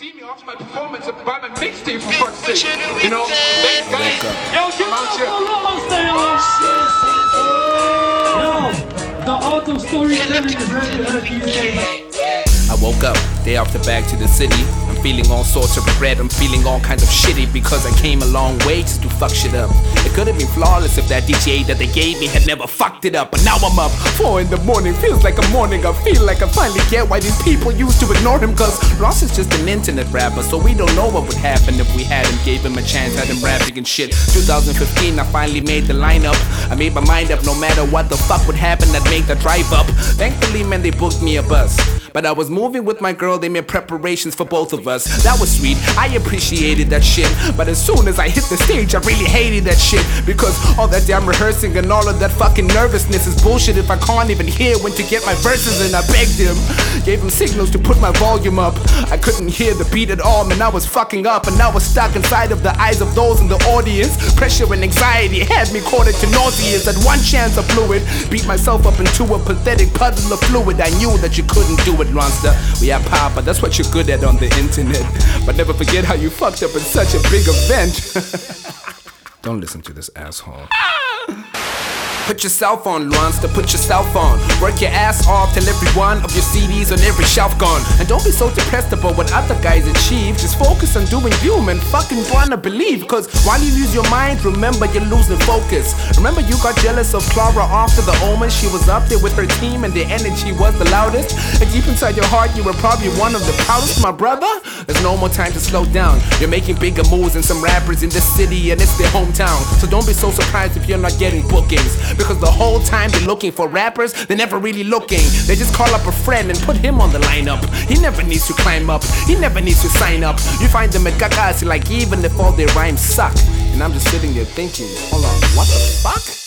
see me after my performance and buy my mixtape for fuck's sake. You know, thanks guys. Yo, give up out for here. Lost Yo, the auto storytelling is very good these days. I woke up, day after back to the city. Feeling all sorts of regret. I'm feeling all kinds of shitty because I came a long way just to fuck shit up. It could have been flawless if that DJ that they gave me had never fucked it up. But now I'm up, four in the morning. Feels like a morning. I feel like I finally get why these people used to ignore him. Cause Ross is just an internet rapper, so we don't know what would happen if we had him, gave him a chance, had him rapping and shit. 2015, I finally made the lineup. I made my mind up, no matter what the fuck would happen, I'd make the drive up. Thankfully, man, they booked me a bus. But I was moving with my girl, they made preparations for both of us. That was sweet, I appreciated that shit. But as soon as I hit the stage, I really hated that shit. Because all that damn rehearsing and all of that fucking nervousness is bullshit if I can't even hear when to get my verses And I begged him, gave him signals to put my volume up. I couldn't hear the beat at all, man, I was fucking up. And I was stuck inside of the eyes of those in the audience. Pressure and anxiety had me caught into nauseous. At one chance blew it, beat myself up into a pathetic puddle of fluid. I knew that you couldn't do it, monster. We are but that's what you're good at on the internet. But never forget how you fucked up in such a big event. Don't listen to this asshole. Put yourself on, Lwansta, put yourself on. Work your ass off till every one of your CDs on every shelf gone. And don't be so depressed about what other guys achieve. Just focus on doing you, man. Fucking wanna believe. Cause while you lose your mind, remember you're losing focus. Remember you got jealous of Clara after the omen. She was up there with her team and the energy was the loudest. And deep inside your heart, you were probably one of the proudest, my brother. There's no more time to slow down. You're making bigger moves than some rappers in this city and it's their hometown. So don't be so surprised if you're not getting bookings. Because the whole time they're looking for rappers, they're never really looking. They just call up a friend and put him on the lineup. He never needs to climb up, he never needs to sign up. You find them at Kakasi like even if all their rhymes suck. And I'm just sitting there thinking, hold on, what the